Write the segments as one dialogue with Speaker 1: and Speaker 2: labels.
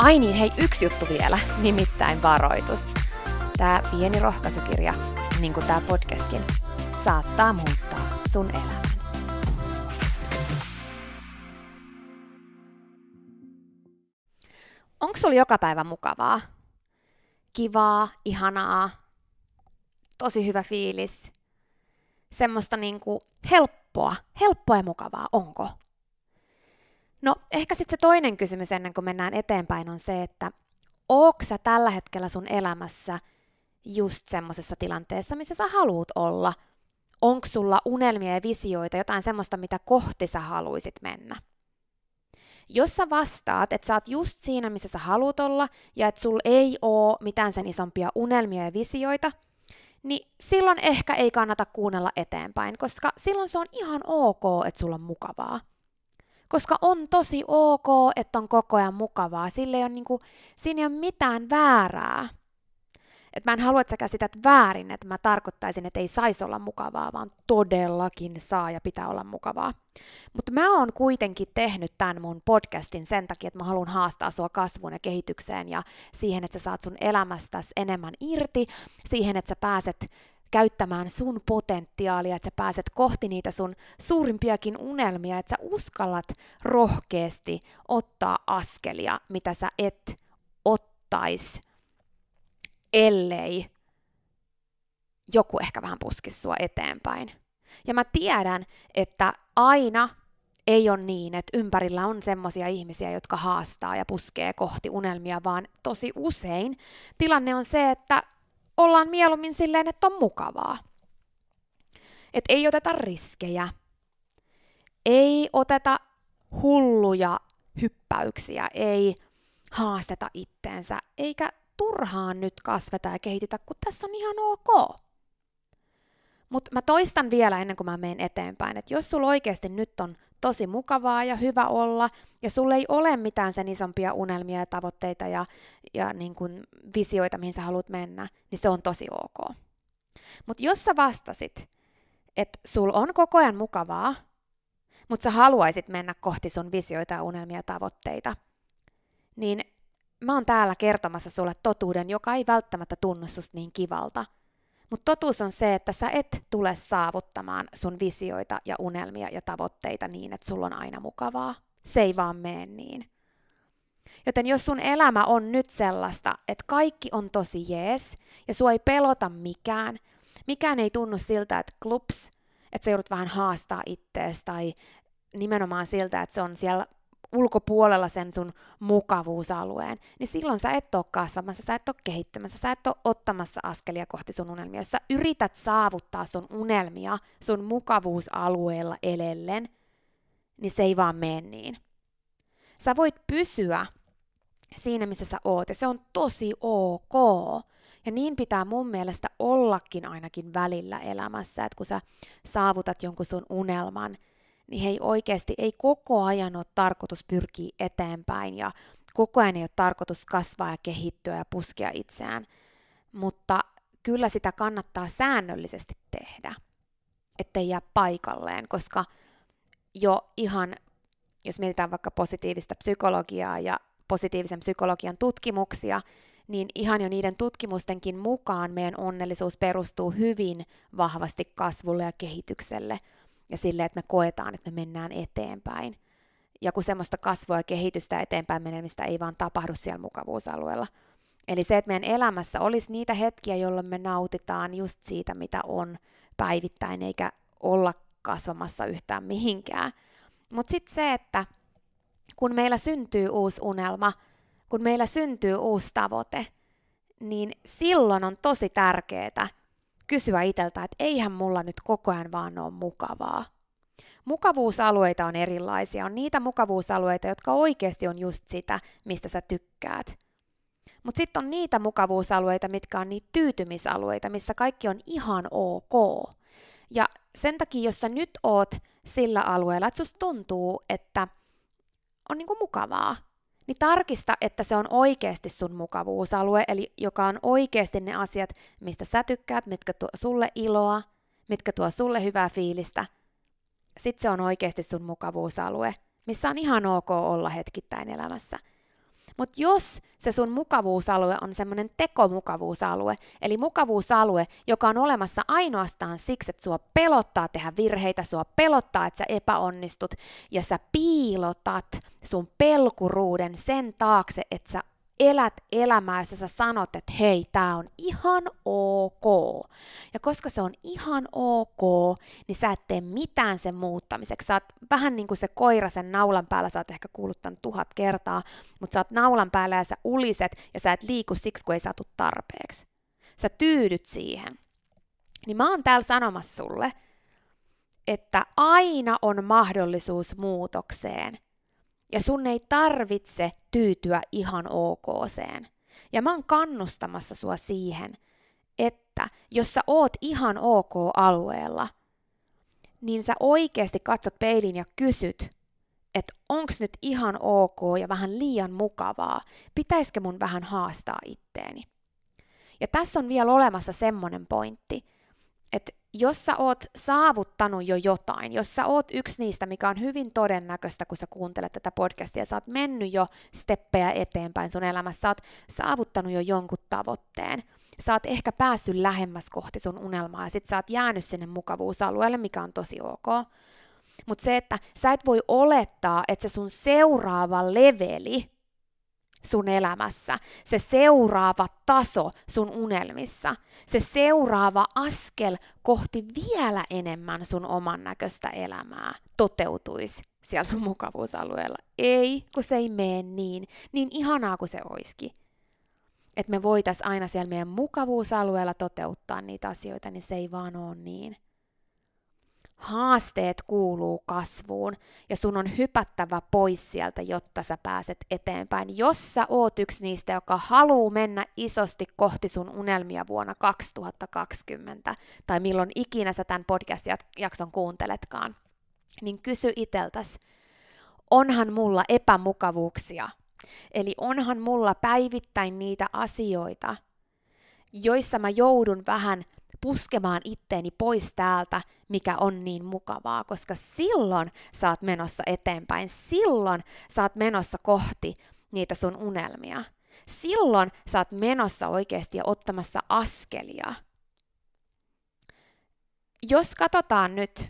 Speaker 1: Ai niin, hei, yksi juttu vielä, nimittäin varoitus. Tämä pieni rohkaisukirja, niin kuin tämä podcastkin, saattaa muuttaa sun elämän. Onko sulla joka päivä mukavaa? Kivaa, ihanaa, tosi hyvä fiilis. Semmoista niinku helppoa, helppoa ja mukavaa, onko? No ehkä sitten se toinen kysymys ennen kuin mennään eteenpäin on se, että ootko sä tällä hetkellä sun elämässä just semmoisessa tilanteessa, missä sä haluut olla? Onko sulla unelmia ja visioita, jotain semmoista, mitä kohti sä haluisit mennä? Jos sä vastaat, että sä oot just siinä, missä sä haluat olla, ja että sul ei oo mitään sen isompia unelmia ja visioita, niin silloin ehkä ei kannata kuunnella eteenpäin, koska silloin se on ihan ok, että sulla on mukavaa koska on tosi ok, että on koko ajan mukavaa. Sille ei ole, niin kuin, siinä ei ole mitään väärää. Et mä en halua, että sä käsität väärin, että mä tarkoittaisin, että ei saisi olla mukavaa, vaan todellakin saa ja pitää olla mukavaa. Mutta mä oon kuitenkin tehnyt tämän mun podcastin sen takia, että mä haluan haastaa sua kasvuun ja kehitykseen ja siihen, että sä saat sun elämästäsi enemmän irti, siihen, että sä pääset käyttämään sun potentiaalia, että sä pääset kohti niitä sun suurimpiakin unelmia, että sä uskallat rohkeasti ottaa askelia, mitä sä et ottais, ellei joku ehkä vähän puskisi sua eteenpäin. Ja mä tiedän, että aina ei ole niin, että ympärillä on semmoisia ihmisiä, jotka haastaa ja puskee kohti unelmia, vaan tosi usein tilanne on se, että ollaan mieluummin silleen, että on mukavaa. Et ei oteta riskejä. Ei oteta hulluja hyppäyksiä, ei haasteta itteensä, eikä turhaan nyt kasveta ja kehitytä, kun tässä on ihan ok. Mutta mä toistan vielä ennen kuin mä menen eteenpäin, että jos sulla oikeasti nyt on tosi mukavaa ja hyvä olla, ja sulla ei ole mitään sen isompia unelmia ja tavoitteita ja, ja niin kuin visioita, mihin sä haluat mennä, niin se on tosi ok. Mutta jos sä vastasit, että sul on koko ajan mukavaa, mutta sä haluaisit mennä kohti sun visioita ja unelmia ja tavoitteita, niin mä oon täällä kertomassa sulle totuuden, joka ei välttämättä tunnu susta niin kivalta – mutta totuus on se, että sä et tule saavuttamaan sun visioita ja unelmia ja tavoitteita niin, että sulla on aina mukavaa. Se ei vaan mene niin. Joten jos sun elämä on nyt sellaista, että kaikki on tosi jees ja sua ei pelota mikään, mikään ei tunnu siltä, että klups, että sä joudut vähän haastaa ittees tai nimenomaan siltä, että se on siellä ulkopuolella sen sun mukavuusalueen, niin silloin sä et ole kasvamassa, sä et ole kehittymässä, sä et ole ottamassa askelia kohti sun unelmia. Jos sä yrität saavuttaa sun unelmia sun mukavuusalueella elellen, niin se ei vaan mene niin. Sä voit pysyä siinä, missä sä oot, ja se on tosi ok. Ja niin pitää mun mielestä ollakin ainakin välillä elämässä, että kun sä saavutat jonkun sun unelman, niin hei oikeasti ei koko ajan ole tarkoitus pyrkiä eteenpäin ja koko ajan ei ole tarkoitus kasvaa ja kehittyä ja puskea itseään, mutta kyllä sitä kannattaa säännöllisesti tehdä, ettei jää paikalleen, koska jo ihan, jos mietitään vaikka positiivista psykologiaa ja positiivisen psykologian tutkimuksia, niin ihan jo niiden tutkimustenkin mukaan meidän onnellisuus perustuu hyvin vahvasti kasvulle ja kehitykselle ja sille, että me koetaan, että me mennään eteenpäin. Ja kun semmoista kasvua ja kehitystä eteenpäin menemistä ei vaan tapahdu siellä mukavuusalueella. Eli se, että meidän elämässä olisi niitä hetkiä, jolloin me nautitaan just siitä, mitä on päivittäin, eikä olla kasvamassa yhtään mihinkään. Mutta sitten se, että kun meillä syntyy uusi unelma, kun meillä syntyy uusi tavoite, niin silloin on tosi tärkeää kysyä itseltä, että eihän mulla nyt koko ajan vaan ole mukavaa. Mukavuusalueita on erilaisia. On niitä mukavuusalueita, jotka oikeasti on just sitä, mistä sä tykkäät. Mutta sitten on niitä mukavuusalueita, mitkä on niitä tyytymisalueita, missä kaikki on ihan ok. Ja sen takia, jos sä nyt oot sillä alueella, että susta tuntuu, että on niinku mukavaa, niin tarkista, että se on oikeasti sun mukavuusalue, eli joka on oikeasti ne asiat, mistä sä tykkäät, mitkä tuo sulle iloa, mitkä tuo sulle hyvää fiilistä. Sitten se on oikeasti sun mukavuusalue, missä on ihan ok olla hetkittäin elämässä. Mutta jos se sun mukavuusalue on semmoinen tekomukavuusalue, eli mukavuusalue, joka on olemassa ainoastaan siksi, että sua pelottaa tehdä virheitä, sua pelottaa, että sä epäonnistut, ja sä piilotat sun pelkuruuden sen taakse, että sä elät elämää, jossa sä sanot, että hei, tää on ihan ok. Ja koska se on ihan ok, niin sä et tee mitään sen muuttamiseksi. Sä oot vähän niin kuin se koira sen naulan päällä, sä oot ehkä kuullut tämän tuhat kertaa, mutta sä oot naulan päällä ja sä uliset ja sä et liiku siksi, kun ei saatu tarpeeksi. Sä tyydyt siihen. Niin mä oon täällä sanomassa sulle, että aina on mahdollisuus muutokseen – ja sun ei tarvitse tyytyä ihan OKseen. Ja mä oon kannustamassa sua siihen, että jos sä oot ihan OK-alueella, niin sä oikeasti katsot peiliin ja kysyt, että onks nyt ihan ok ja vähän liian mukavaa, pitäisikö mun vähän haastaa itteeni. Ja tässä on vielä olemassa semmonen pointti, että jos sä oot saavuttanut jo jotain, jos sä oot yksi niistä, mikä on hyvin todennäköistä, kun sä kuuntelet tätä podcastia, sä oot mennyt jo steppejä eteenpäin sun elämässä, sä oot saavuttanut jo jonkun tavoitteen, sä oot ehkä päässyt lähemmäs kohti sun unelmaa ja sit sä oot jäänyt sinne mukavuusalueelle, mikä on tosi ok. Mutta se, että sä et voi olettaa, että se sun seuraava leveli sun elämässä, se seuraava taso sun unelmissa, se seuraava askel kohti vielä enemmän sun oman näköistä elämää toteutuisi siellä sun mukavuusalueella. Ei, kun se ei mene niin, niin ihanaa kuin se oiski. Että me voitaisiin aina siellä meidän mukavuusalueella toteuttaa niitä asioita, niin se ei vaan ole niin. Haasteet kuuluu kasvuun ja sun on hypättävä pois sieltä, jotta sä pääset eteenpäin. Jos sä oot yksi niistä, joka haluu mennä isosti kohti sun unelmia vuonna 2020 tai milloin ikinä sä tämän podcast-jakson kuunteletkaan, niin kysy iteltäs, onhan mulla epämukavuuksia? Eli onhan mulla päivittäin niitä asioita, joissa mä joudun vähän puskemaan itteeni pois täältä, mikä on niin mukavaa, koska silloin sä oot menossa eteenpäin, silloin sä oot menossa kohti niitä sun unelmia. Silloin sä oot menossa oikeasti ja ottamassa askelia. Jos katsotaan nyt,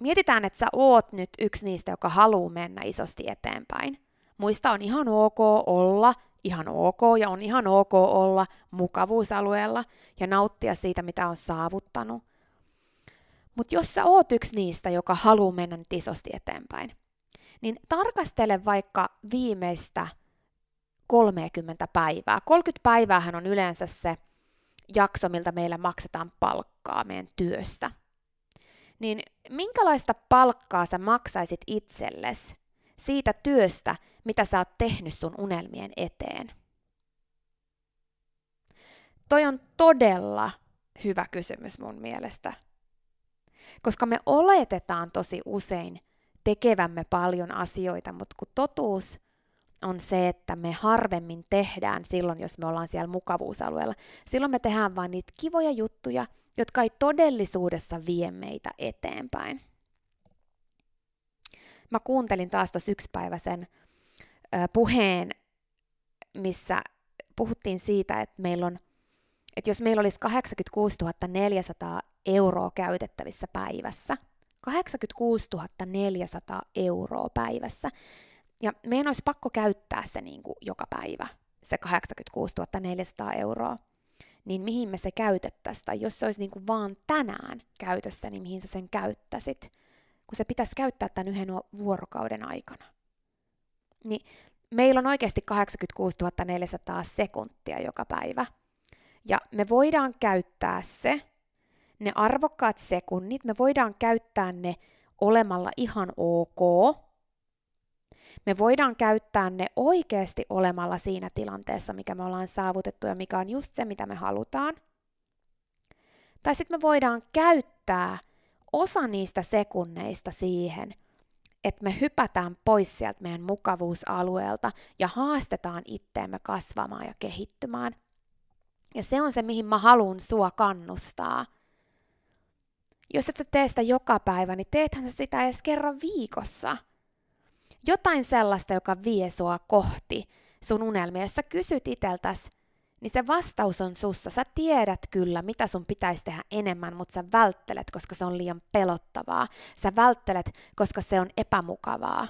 Speaker 1: mietitään, että sä oot nyt yksi niistä, joka haluaa mennä isosti eteenpäin. Muista on ihan ok olla ihan ok ja on ihan ok olla mukavuusalueella ja nauttia siitä, mitä on saavuttanut. Mutta jos sä oot yksi niistä, joka haluaa mennä nyt isosti eteenpäin, niin tarkastele vaikka viimeistä 30 päivää. 30 päiväähän on yleensä se jakso, miltä meillä maksetaan palkkaa meidän työstä. Niin minkälaista palkkaa sä maksaisit itsellesi siitä työstä, mitä sä oot tehnyt sun unelmien eteen? Toi on todella hyvä kysymys mun mielestä. Koska me oletetaan tosi usein tekevämme paljon asioita, mutta kun totuus on se, että me harvemmin tehdään silloin, jos me ollaan siellä mukavuusalueella. Silloin me tehdään vain niitä kivoja juttuja, jotka ei todellisuudessa vie meitä eteenpäin. Mä kuuntelin taas tuossa yksipäiväisen ö, puheen, missä puhuttiin siitä, että meillä on että jos meillä olisi 86 400 euroa käytettävissä päivässä, 86 400 euroa päivässä, ja meidän olisi pakko käyttää se niin kuin joka päivä, se 86 400 euroa, niin mihin me se käytettäisiin, tai jos se olisi niin kuin vaan tänään käytössä, niin mihin sä sen käyttäisit, kun se pitäisi käyttää tämän yhden vuorokauden aikana. Niin meillä on oikeasti 86 400 sekuntia joka päivä, ja me voidaan käyttää se, ne arvokkaat sekunnit, me voidaan käyttää ne olemalla ihan ok. Me voidaan käyttää ne oikeasti olemalla siinä tilanteessa, mikä me ollaan saavutettu ja mikä on just se, mitä me halutaan. Tai sitten me voidaan käyttää osa niistä sekunneista siihen, että me hypätään pois sieltä meidän mukavuusalueelta ja haastetaan itteemme kasvamaan ja kehittymään – ja se on se, mihin mä haluan sua kannustaa. Jos et sä tee sitä joka päivä, niin teethän sä sitä edes kerran viikossa. Jotain sellaista, joka vie sua kohti sun unelmia. Jos sä kysyt iteltäs, niin se vastaus on sussa. Sä tiedät kyllä, mitä sun pitäisi tehdä enemmän, mutta sä välttelet, koska se on liian pelottavaa. Sä välttelet, koska se on epämukavaa.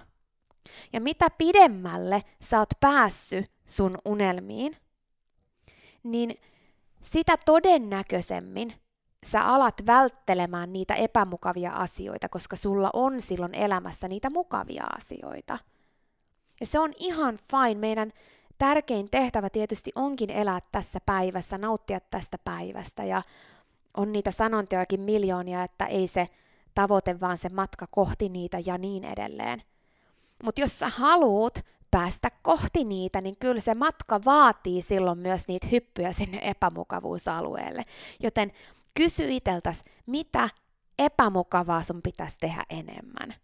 Speaker 1: Ja mitä pidemmälle sä oot päässyt sun unelmiin, niin sitä todennäköisemmin sä alat välttelemään niitä epämukavia asioita, koska sulla on silloin elämässä niitä mukavia asioita. Ja se on ihan fine. Meidän tärkein tehtävä tietysti onkin elää tässä päivässä, nauttia tästä päivästä ja on niitä sanontojakin miljoonia, että ei se tavoite, vaan se matka kohti niitä ja niin edelleen. Mutta jos sä haluut päästä kohti niitä, niin kyllä se matka vaatii silloin myös niitä hyppyjä sinne epämukavuusalueelle. Joten kysy iteltäs, mitä epämukavaa sun pitäisi tehdä enemmän.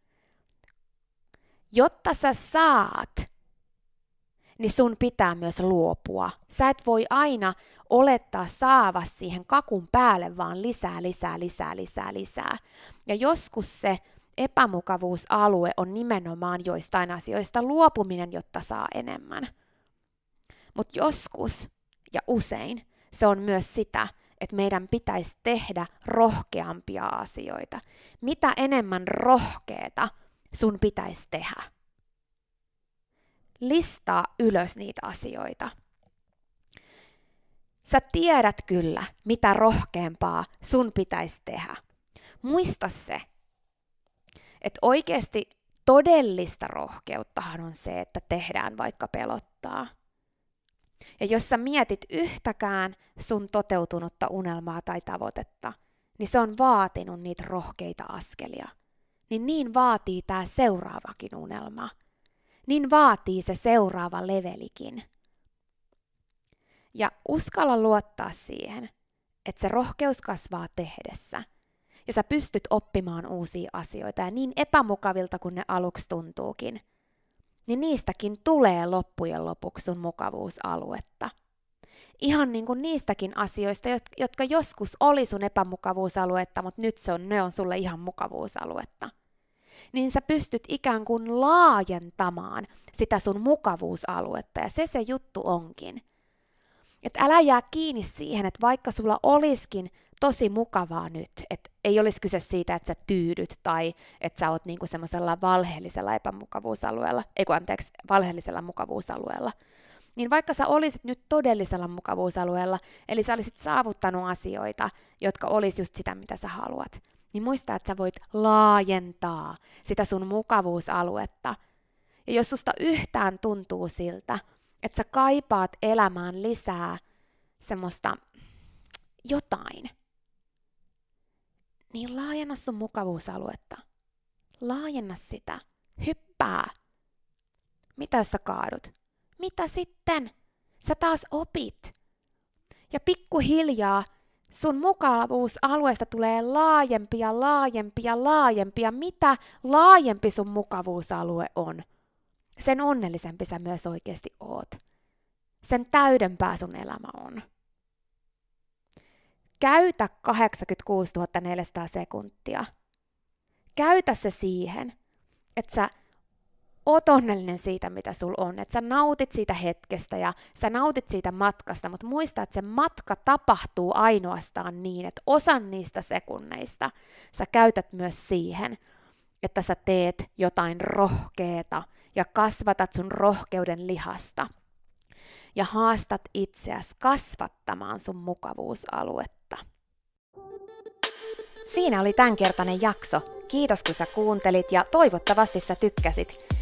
Speaker 1: Jotta sä saat, niin sun pitää myös luopua. Sä et voi aina olettaa saava siihen kakun päälle vaan lisää, lisää, lisää, lisää, lisää. Ja joskus se epämukavuusalue on nimenomaan joistain asioista luopuminen, jotta saa enemmän. Mutta joskus ja usein se on myös sitä, että meidän pitäisi tehdä rohkeampia asioita. Mitä enemmän rohkeeta sun pitäisi tehdä? Listaa ylös niitä asioita. Sä tiedät kyllä, mitä rohkeampaa sun pitäisi tehdä. Muista se, että oikeasti todellista rohkeuttahan on se, että tehdään vaikka pelottaa. Ja jos sä mietit yhtäkään sun toteutunutta unelmaa tai tavoitetta, niin se on vaatinut niitä rohkeita askelia. Niin niin vaatii tämä seuraavakin unelma. Niin vaatii se seuraava levelikin. Ja uskalla luottaa siihen, että se rohkeus kasvaa tehdessä – ja sä pystyt oppimaan uusia asioita ja niin epämukavilta kuin ne aluksi tuntuukin, niin niistäkin tulee loppujen lopuksi sun mukavuusaluetta. Ihan niin kuin niistäkin asioista, jotka joskus oli sun epämukavuusaluetta, mutta nyt se on, ne on sulle ihan mukavuusaluetta. Niin sä pystyt ikään kuin laajentamaan sitä sun mukavuusaluetta ja se se juttu onkin. Että älä jää kiinni siihen, että vaikka sulla olisikin tosi mukavaa nyt, että ei olisi kyse siitä, että sä tyydyt tai että sä oot niinku semmoisella valheellisella epämukavuusalueella, ei kun anteeksi, valheellisella mukavuusalueella, niin vaikka sä olisit nyt todellisella mukavuusalueella, eli sä olisit saavuttanut asioita, jotka olisi just sitä, mitä sä haluat, niin muista, että sä voit laajentaa sitä sun mukavuusaluetta. Ja jos susta yhtään tuntuu siltä, että sä kaipaat elämään lisää semmoista jotain, niin laajenna sun mukavuusaluetta. Laajenna sitä. Hyppää. Mitä jos sä kaadut? Mitä sitten? Sä taas opit. Ja pikkuhiljaa sun mukavuusalueesta tulee laajempia, laajempia, laajempia. Mitä laajempi sun mukavuusalue on, sen onnellisempi sä myös oikeasti oot. Sen täydempää sun elämä on. Käytä 86 400 sekuntia. Käytä se siihen, että sä oot onnellinen siitä, mitä sul on. Että sä nautit siitä hetkestä ja sä nautit siitä matkasta, mutta muista, että se matka tapahtuu ainoastaan niin, että osan niistä sekunneista sä käytät myös siihen, että sä teet jotain rohkeeta ja kasvatat sun rohkeuden lihasta. Ja haastat itseäsi kasvattamaan sun mukavuusaluetta. Siinä oli tämänkertainen jakso. Kiitos kun sä kuuntelit ja toivottavasti sä tykkäsit.